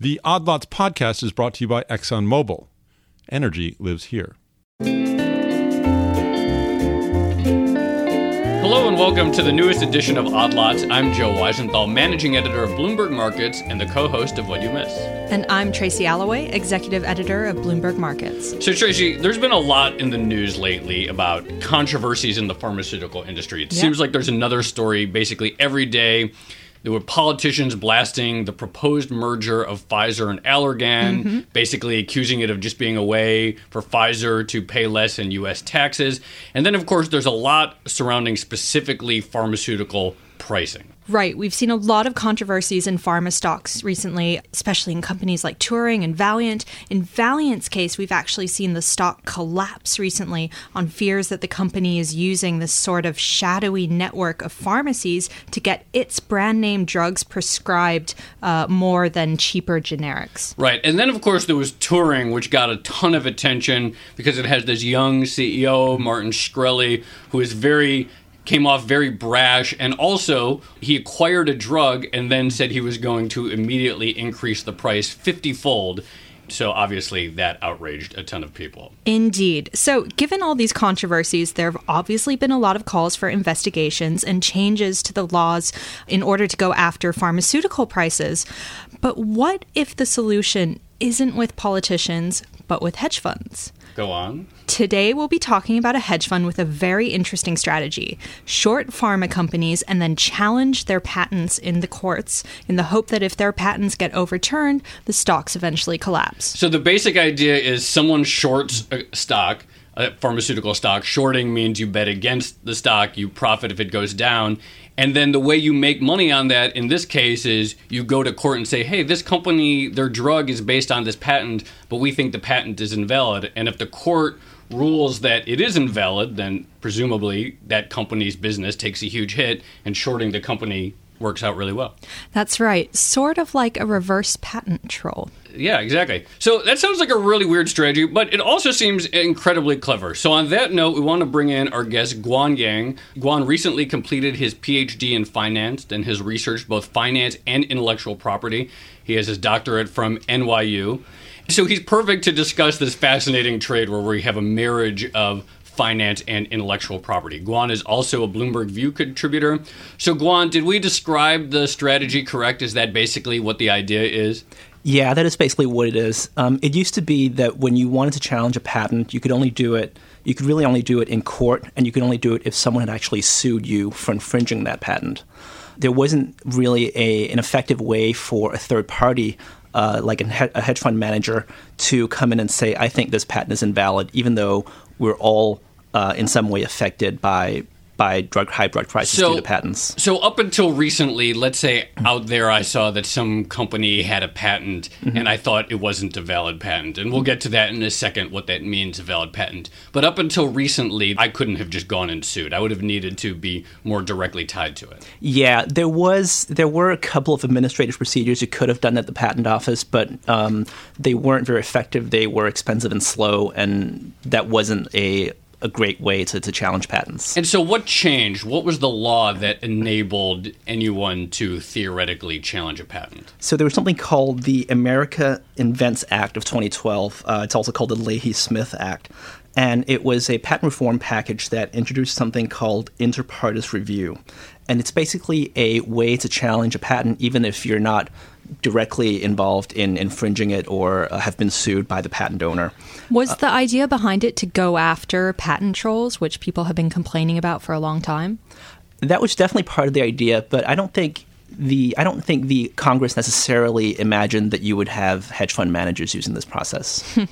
The Odd Lots podcast is brought to you by ExxonMobil. Energy lives here. Hello and welcome to the newest edition of Odd Lots. I'm Joe Weisenthal, managing editor of Bloomberg Markets and the co-host of What You Miss. And I'm Tracy Alloway, executive editor of Bloomberg Markets. So Tracy, there's been a lot in the news lately about controversies in the pharmaceutical industry. It Yep. seems like there's another story basically every day. There were politicians blasting the proposed merger of Pfizer and Allergan, mm-hmm. basically accusing it of just being a way for Pfizer to pay less in U.S. taxes. And then, of course, there's a lot surrounding specifically pharmaceutical pricing. Right. We've seen a lot of controversies in pharma stocks recently, especially in companies like Turing and Valeant. In Valeant's case, we've actually seen the stock collapse recently on fears that the company is using this sort of shadowy network of pharmacies to get its brand name drugs prescribed uh, more than cheaper generics. Right. And then, of course, there was Turing, which got a ton of attention because it has this young CEO, Martin Shkreli, who is very came off very brash and also he acquired a drug and then said he was going to immediately increase the price 50 fold so obviously that outraged a ton of people Indeed. So, given all these controversies, there have obviously been a lot of calls for investigations and changes to the laws in order to go after pharmaceutical prices. But what if the solution isn't with politicians, but with hedge funds? Go on Today, we'll be talking about a hedge fund with a very interesting strategy short pharma companies and then challenge their patents in the courts in the hope that if their patents get overturned, the stocks eventually collapse. So the basic idea is someone shorts a stock, a pharmaceutical stock. Shorting means you bet against the stock, you profit if it goes down. And then the way you make money on that in this case is you go to court and say, hey, this company, their drug is based on this patent, but we think the patent is invalid. And if the court rules that it is invalid, then presumably that company's business takes a huge hit and shorting the company works out really well. That's right, sort of like a reverse patent troll. Yeah, exactly. So that sounds like a really weird strategy, but it also seems incredibly clever. So on that note, we want to bring in our guest Guan Yang. Guan recently completed his PhD in finance and has researched both finance and intellectual property. He has his doctorate from NYU. So he's perfect to discuss this fascinating trade where we have a marriage of finance and intellectual property. Guan is also a Bloomberg View contributor. So Guan, did we describe the strategy correct? Is that basically what the idea is? Yeah, that is basically what it is. Um, it used to be that when you wanted to challenge a patent, you could only do it. You could really only do it in court, and you could only do it if someone had actually sued you for infringing that patent. There wasn't really a, an effective way for a third party, uh, like a, he- a hedge fund manager, to come in and say, "I think this patent is invalid," even though we're all uh, in some way affected by by drug high drug prices So- due to patents. So up until recently, let's say out there I saw that some company had a patent and I thought it wasn't a valid patent. And we'll get to that in a second what that means a valid patent. But up until recently, I couldn't have just gone and sued. I would have needed to be more directly tied to it. Yeah, there was there were a couple of administrative procedures you could have done at the patent office, but um, they weren't very effective. They were expensive and slow, and that wasn't a a great way to, to challenge patents. And so what changed? What was the law that enabled anyone to theoretically challenge a patent? So there was something called the America Invents Act of 2012. Uh, it's also called the Leahy-Smith Act, and it was a patent reform package that introduced something called inter partes review, and it's basically a way to challenge a patent even if you're not directly involved in infringing it or uh, have been sued by the patent owner. Was the idea behind it to go after patent trolls, which people have been complaining about for a long time? That was definitely part of the idea, but I don't think the I don't think the Congress necessarily imagined that you would have hedge fund managers using this process. All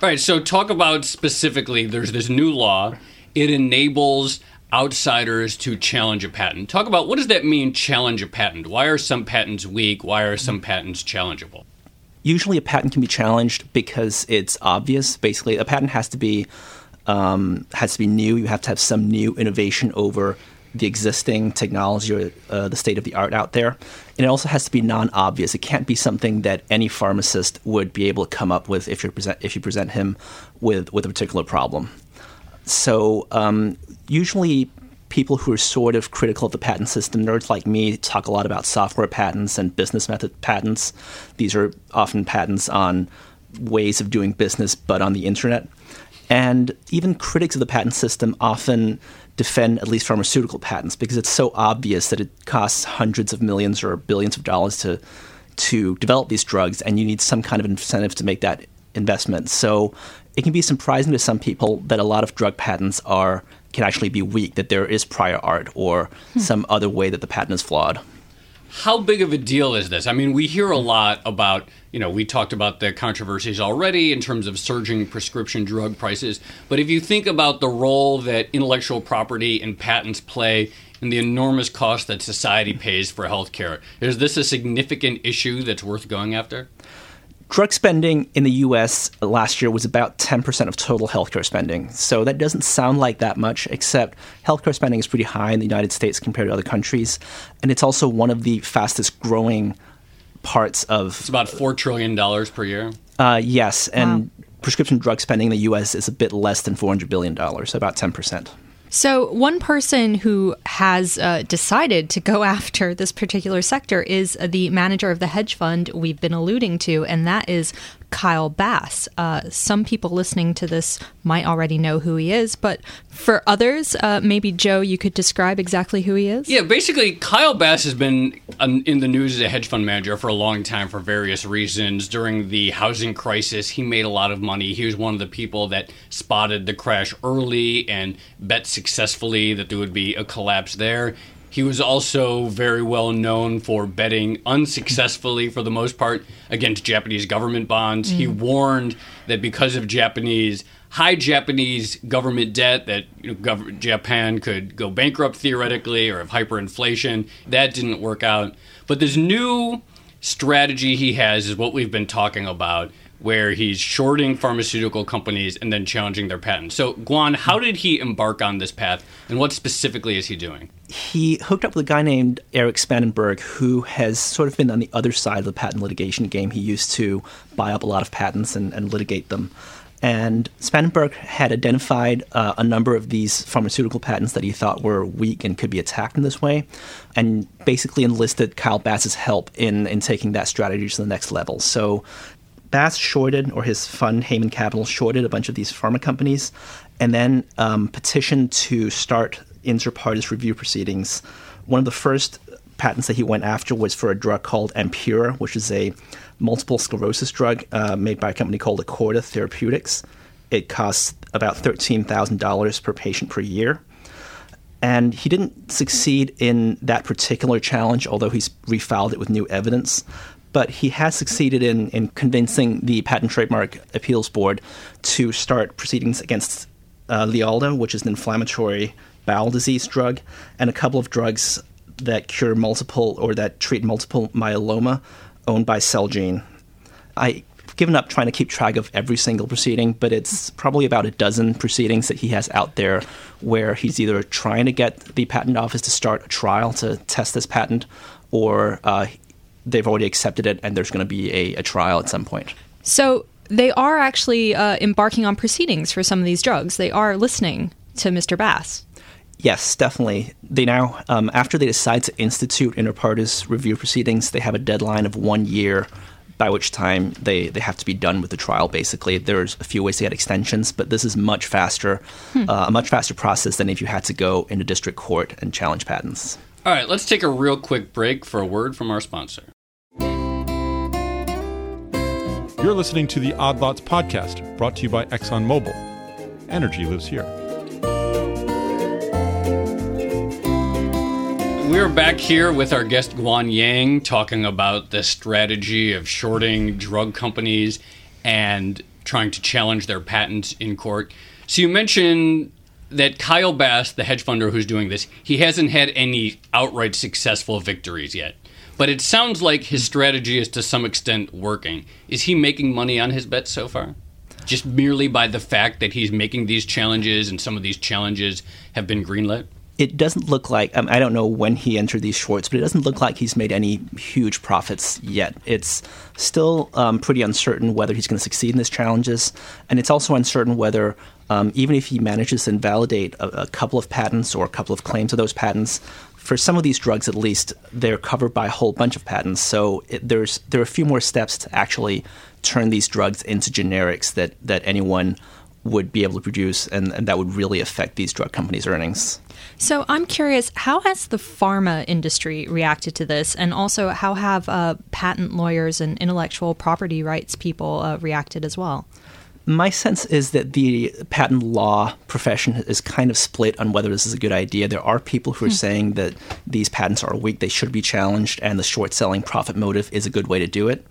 right, so talk about specifically there's this new law. It enables outsiders to challenge a patent. Talk about what does that mean challenge a patent? Why are some patents weak? Why are some patents challengeable? Usually, a patent can be challenged because it's obvious. Basically, a patent has to be um, has to be new. You have to have some new innovation over the existing technology or uh, the state of the art out there. And it also has to be non-obvious. It can't be something that any pharmacist would be able to come up with if you present if you present him with with a particular problem. So um, usually people who are sort of critical of the patent system, nerds like me, talk a lot about software patents and business method patents. These are often patents on ways of doing business, but on the internet. And even critics of the patent system often defend at least pharmaceutical patents because it's so obvious that it costs hundreds of millions or billions of dollars to to develop these drugs, and you need some kind of incentive to make that investment. So it can be surprising to some people that a lot of drug patents are can actually be weak, that there is prior art or hmm. some other way that the patent is flawed. How big of a deal is this? I mean, we hear a lot about, you know, we talked about the controversies already in terms of surging prescription drug prices. But if you think about the role that intellectual property and patents play in the enormous cost that society pays for healthcare, is this a significant issue that's worth going after? Drug spending in the US last year was about 10% of total healthcare spending. So that doesn't sound like that much, except healthcare spending is pretty high in the United States compared to other countries. And it's also one of the fastest growing parts of. It's about $4 trillion per year? Uh, yes. And wow. prescription drug spending in the US is a bit less than $400 billion, so about 10%. So, one person who has uh, decided to go after this particular sector is the manager of the hedge fund we've been alluding to, and that is Kyle Bass. Uh, some people listening to this might already know who he is, but for others, uh, maybe Joe, you could describe exactly who he is. Yeah, basically, Kyle Bass has been in the news as a hedge fund manager for a long time for various reasons. During the housing crisis, he made a lot of money. He was one of the people that spotted the crash early and bet successfully that there would be a collapse there. He was also very well known for betting unsuccessfully, for the most part, against Japanese government bonds. Mm. He warned that because of Japanese high Japanese government debt, that you know, gov- Japan could go bankrupt theoretically or have hyperinflation. That didn't work out. But this new strategy he has is what we've been talking about where he's shorting pharmaceutical companies and then challenging their patents. So, Guan, how did he embark on this path, and what specifically is he doing? He hooked up with a guy named Eric Spangenberg, who has sort of been on the other side of the patent litigation game. He used to buy up a lot of patents and, and litigate them. And Spangenberg had identified uh, a number of these pharmaceutical patents that he thought were weak and could be attacked in this way, and basically enlisted Kyle Bass's help in, in taking that strategy to the next level. So Bass shorted, or his fund, Hayman Capital, shorted a bunch of these pharma companies and then um, petitioned to start inter partes review proceedings. One of the first patents that he went after was for a drug called Ampyra, which is a multiple sclerosis drug uh, made by a company called Acorda Therapeutics. It costs about $13,000 per patient per year. And he didn't succeed in that particular challenge, although he's refiled it with new evidence but he has succeeded in, in convincing the Patent Trademark Appeals Board to start proceedings against uh, Lialda, which is an inflammatory bowel disease drug, and a couple of drugs that cure multiple or that treat multiple myeloma owned by Celgene. I've given up trying to keep track of every single proceeding, but it's probably about a dozen proceedings that he has out there where he's either trying to get the patent office to start a trial to test this patent or uh, they've already accepted it and there's going to be a, a, trial at some point. So they are actually uh, embarking on proceedings for some of these drugs. They are listening to Mr. Bass. Yes, definitely. They now, um, after they decide to institute inter partes review proceedings, they have a deadline of one year by which time they, they have to be done with the trial, basically. There's a few ways to get extensions, but this is much faster, hmm. uh, a much faster process than if you had to go into district court and challenge patents. All right, let's take a real quick break for a word from our sponsor. You're listening to the Odd Lots podcast, brought to you by ExxonMobil. Energy lives here. We're back here with our guest Guan Yang talking about the strategy of shorting drug companies and trying to challenge their patents in court. So you mentioned that Kyle Bass, the hedge funder who's doing this, he hasn't had any outright successful victories yet. But it sounds like his strategy is to some extent working. Is he making money on his bets so far? Just merely by the fact that he's making these challenges and some of these challenges have been greenlit? It doesn't look like um, I don't know when he entered these shorts, but it doesn't look like he's made any huge profits yet. It's still um, pretty uncertain whether he's going to succeed in his challenges, and it's also uncertain whether um, even if he manages to invalidate a, a couple of patents or a couple of claims of those patents, for some of these drugs at least, they're covered by a whole bunch of patents. So it, there's there are a few more steps to actually turn these drugs into generics that that anyone would be able to produce, and, and that would really affect these drug companies' earnings. So I'm curious, how has the pharma industry reacted to this, and also how have uh, patent lawyers and intellectual property rights people uh, reacted as well? My sense is that the patent law profession is kind of split on whether this is a good idea. There are people who are hmm. saying that these patents are weak, they should be challenged, and the short selling profit motive is a good way to do it.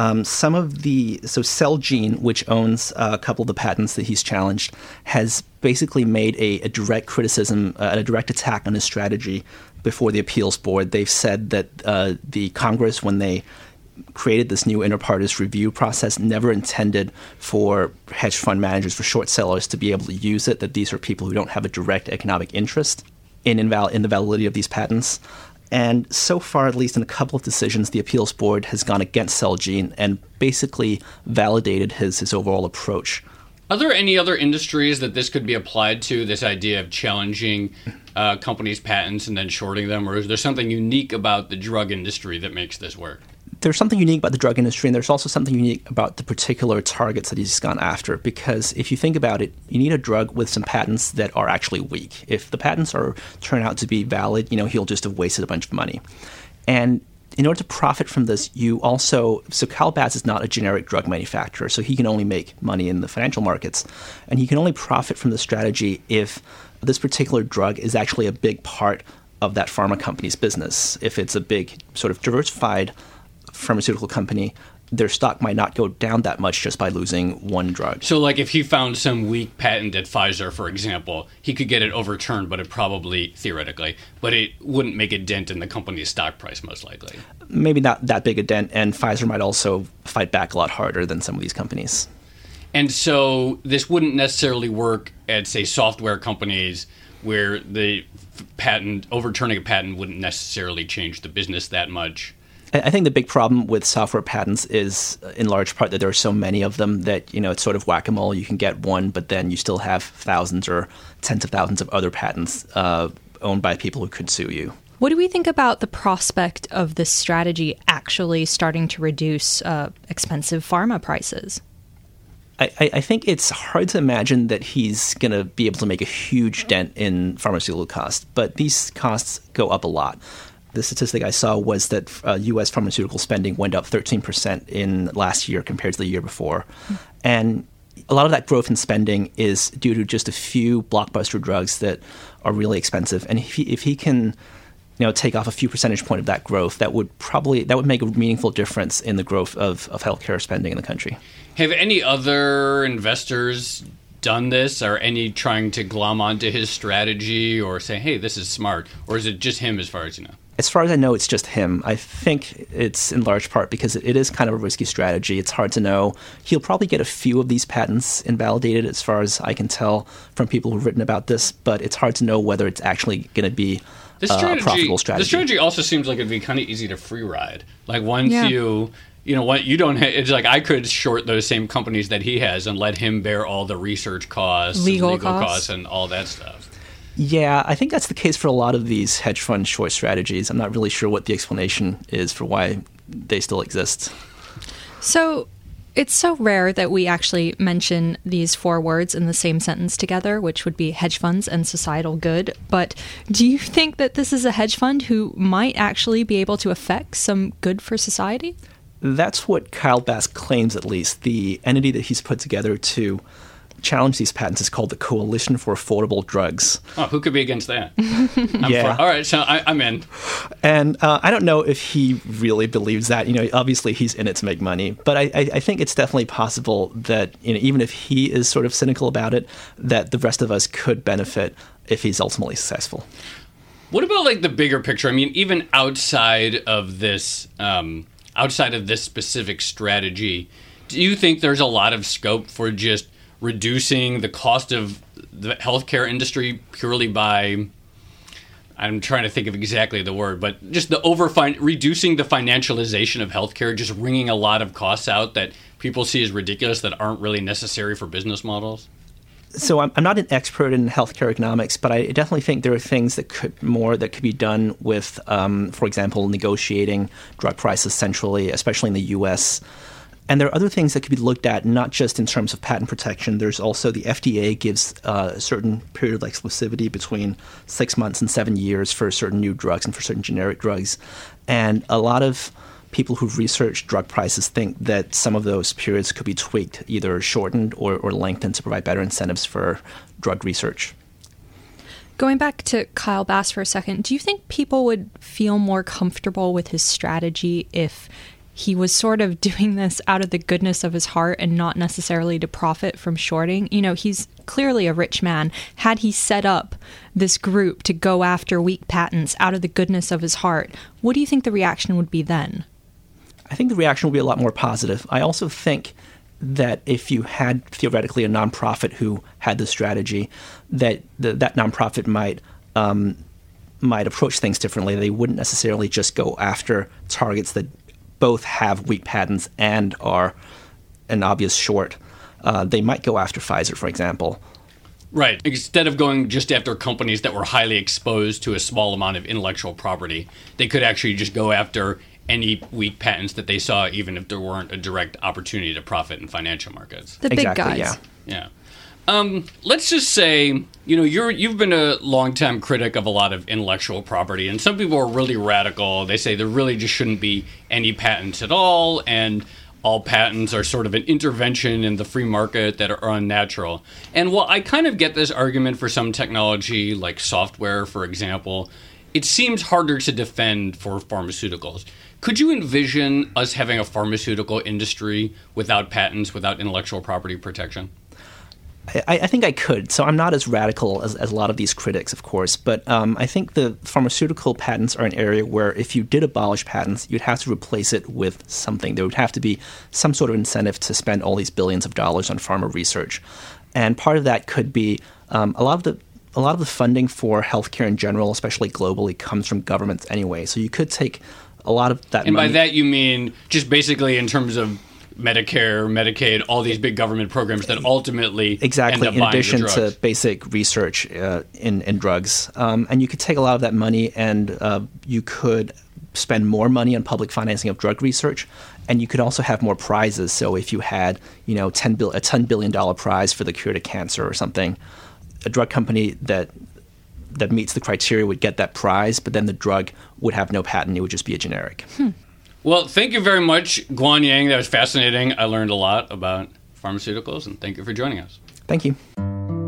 Um, some of the so Celgene, which owns uh, a couple of the patents that he's challenged, has basically made a, a direct criticism, uh, a direct attack on his strategy before the appeals board. They've said that uh, the Congress, when they created this new inter partes review process, never intended for hedge fund managers, for short sellers to be able to use it. That these are people who don't have a direct economic interest in inval- in the validity of these patents. And so far, at least in a couple of decisions, the appeals board has gone against Celgene and basically validated his, his overall approach. Are there any other industries that this could be applied to, this idea of challenging uh, companies' patents and then shorting them? Or is there something unique about the drug industry that makes this work? There's something unique about the drug industry, and there's also something unique about the particular targets that he's gone after. Because if you think about it, you need a drug with some patents that are actually weak. If the patents are turn out to be valid, you know he'll just have wasted a bunch of money. And in order to profit from this, you also so Kyle Bass is not a generic drug manufacturer, so he can only make money in the financial markets, and he can only profit from the strategy if this particular drug is actually a big part of that pharma company's business. If it's a big sort of diversified pharmaceutical company, their stock might not go down that much just by losing one drug. So, like if he found some weak patent at Pfizer, for example, he could get it overturned, but it probably, theoretically, but it wouldn't make a dent in the company's stock price, most likely. Maybe not that big a dent, and Pfizer might also fight back a lot harder than some of these companies. And so, this wouldn't necessarily work at, say, software companies where the patent, overturning a patent wouldn't necessarily change the business that much I think the big problem with software patents is, in large part, that there are so many of them that you know it's sort of whack a mole. You can get one, but then you still have thousands or tens of thousands of other patents uh, owned by people who could sue you. What do we think about the prospect of this strategy actually starting to reduce uh, expensive pharma prices? I, I, think it's hard to imagine that he's going to be able to make a huge dent in pharmaceutical costs, but these costs go up a lot the statistic I saw was that uh, U.S. pharmaceutical spending went up 13% in last year compared to the year before. Mm. And a lot of that growth in spending is due to just a few blockbuster drugs that are really expensive. And if he, if he can you know, take off a few percentage point of that growth, that would probably that would make a meaningful difference in the growth of, of healthcare spending in the country. Have any other investors done this? Are any trying to glom onto his strategy or say, hey, this is smart? Or is it just him as far as you know? As far as I know, it's just him. I think it's in large part because it is kind of a risky strategy. It's hard to know. He'll probably get a few of these patents invalidated, as far as I can tell from people who've written about this, but it's hard to know whether it's actually going to be this uh, strategy, a profitable strategy. The strategy also seems like it'd be kind of easy to free ride. Like once yeah. you you know what you don't ha- it's like i could short those same companies that he has and let him bear all the research costs legal, legal costs. costs and all that stuff yeah, I think that's the case for a lot of these hedge fund short strategies. I'm not really sure what the explanation is for why they still exist. So, it's so rare that we actually mention these four words in the same sentence together, which would be hedge funds and societal good. But do you think that this is a hedge fund who might actually be able to affect some good for society? That's what Kyle Bass claims, at least. The entity that he's put together to challenge these patents is called the Coalition for Affordable Drugs. Oh, who could be against that? yeah. For, all right, so I, am in. And uh, I don't know if he really believes that. You know, obviously he's in it to make money, but I, I, I, think it's definitely possible that you know, even if he is sort of cynical about it, that the rest of us could benefit if he's ultimately successful. What about like the bigger picture? I mean, even outside of this, um, outside of this specific strategy, do you think there's a lot of scope for just reducing the cost of the healthcare industry purely by I'm trying to think of exactly the word, but just the over reducing the financialization of healthcare, just wringing a lot of costs out that people see as ridiculous that aren't really necessary for business models? So I'm, I'm not an expert in healthcare economics, but I definitely think there are things that could more that could be done with, um, for example, negotiating drug prices centrally, especially in the U.S. And there are other things that could be looked at, not just in terms of patent protection. There's also the FDA gives uh, a certain period of exclusivity between six months and seven years for certain new drugs and for certain generic drugs. And a lot of people who've researched drug prices think that some of those periods could be tweaked, either shortened or, or lengthened to provide better incentives for drug research. Going back to Kyle Bass for a second, do you think people would feel more comfortable with his strategy if he was sort of doing this out of the goodness of his heart and not necessarily to profit from shorting? You know, he's clearly a rich man. Had he set up this group to go after weak patents out of the goodness of his heart, what do you think the reaction would be then? I think the reaction will be a lot more positive. I also think that if you had theoretically a nonprofit who had the strategy, that the, that nonprofit might um, might approach things differently. They wouldn't necessarily just go after targets that both have weak patents and are an obvious short. Uh, they might go after Pfizer, for example. Right. Instead of going just after companies that were highly exposed to a small amount of intellectual property, they could actually just go after any weak patents that they saw, even if there weren't a direct opportunity to profit in financial markets. The big exactly, guys. Yeah. Yeah. Um, let's just say, you know, you're you've been a longtime critic of a lot of intellectual property, and some people are really radical. They say there really just shouldn't be any patents at all, and all patents are sort of an intervention in the free market that are unnatural. And while I kind of get this argument for some technology, like software, for example, it seems harder to defend for pharmaceuticals. Could you envision us having a pharmaceutical industry without patents, without intellectual property protection? I, I, think I could. So I'm not as radical as, as a lot of these critics, of course, but um, I think the pharmaceutical patents are an area where if you did abolish patents, you'd have to replace it with something. There would have to be some sort of incentive to spend all these billions of dollars on pharma research. And part of that could be um, a lot of the a lot of the funding for healthcare in general, especially globally, comes from governments anyway. So you could take a lot of that. And money. by that you mean just basically in terms of Medicare, Medicaid, all these big government programs that ultimately exactly in addition to basic research uh, in in drugs, um, and you could take a lot of that money and uh, you could spend more money on public financing of drug research, and you could also have more prizes. So if you had you know ten bil- a ten billion dollar prize for the cure to cancer or something, a drug company that that meets the criteria would get that prize, but then the drug would have no patent; it would just be a generic. Hmm. Well, thank you very much, Guan Yang. That was fascinating. I learned a lot about pharmaceuticals, and thank you for joining us. Thank you.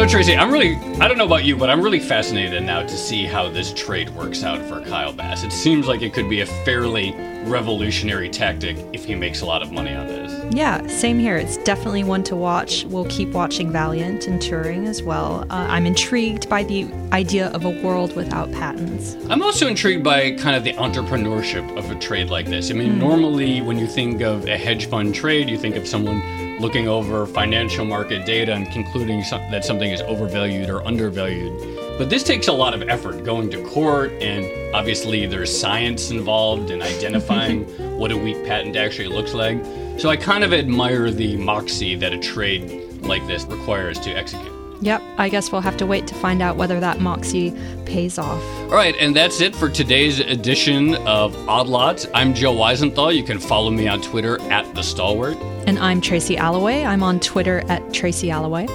So, Tracy, I'm really, I don't know about you, but I'm really fascinated now to see how this trade works out for Kyle Bass. It seems like it could be a fairly revolutionary tactic if he makes a lot of money on this. Yeah, same here. It's definitely one to watch. We'll keep watching Valeant and Turing as well. Uh, I'm intrigued by the idea of a world without patents. I'm also intrigued by kind of the entrepreneurship of a trade like this. I mean, mm. normally when you think of a hedge fund trade, you think of someone looking over financial market data and concluding that something is overvalued or undervalued. But this takes a lot of effort going to court, and obviously there's science involved in identifying what a weak patent actually looks like. So I kind of admire the moxie that a trade like this requires to execute. Yep, I guess we'll have to wait to find out whether that moxie pays off. All right, and that's it for today's edition of Odd Lots. I'm Joe Weisenthal. You can follow me on Twitter at The Stalwart. And I'm Tracy Alloway. I'm on Twitter at Tracy Alloway.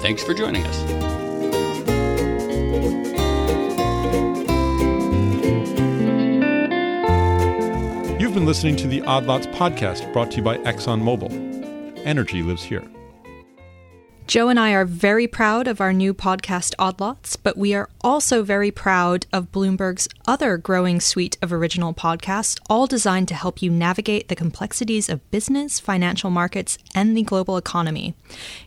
Thanks for joining us. You've been listening to the Odd Lots podcast brought to you by ExxonMobil. Energy lives here. Joe and I are very proud of our new podcast, Odd Lots, but we are also very proud of Bloomberg's other growing suite of original podcasts, all designed to help you navigate the complexities of business, financial markets, and the global economy.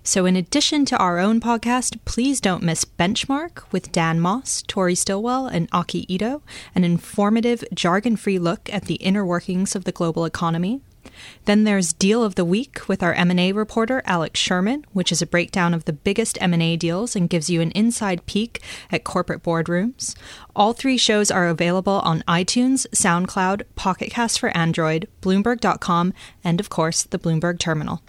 So, in addition to our own podcast, please don't miss Benchmark with Dan Moss, Tori Stillwell, and Aki Ito, an informative, jargon free look at the inner workings of the global economy. Then there's Deal of the Week with our M&A reporter Alex Sherman, which is a breakdown of the biggest M&A deals and gives you an inside peek at corporate boardrooms. All three shows are available on iTunes, SoundCloud, Pocket Cast for Android, bloomberg.com, and of course, the Bloomberg terminal.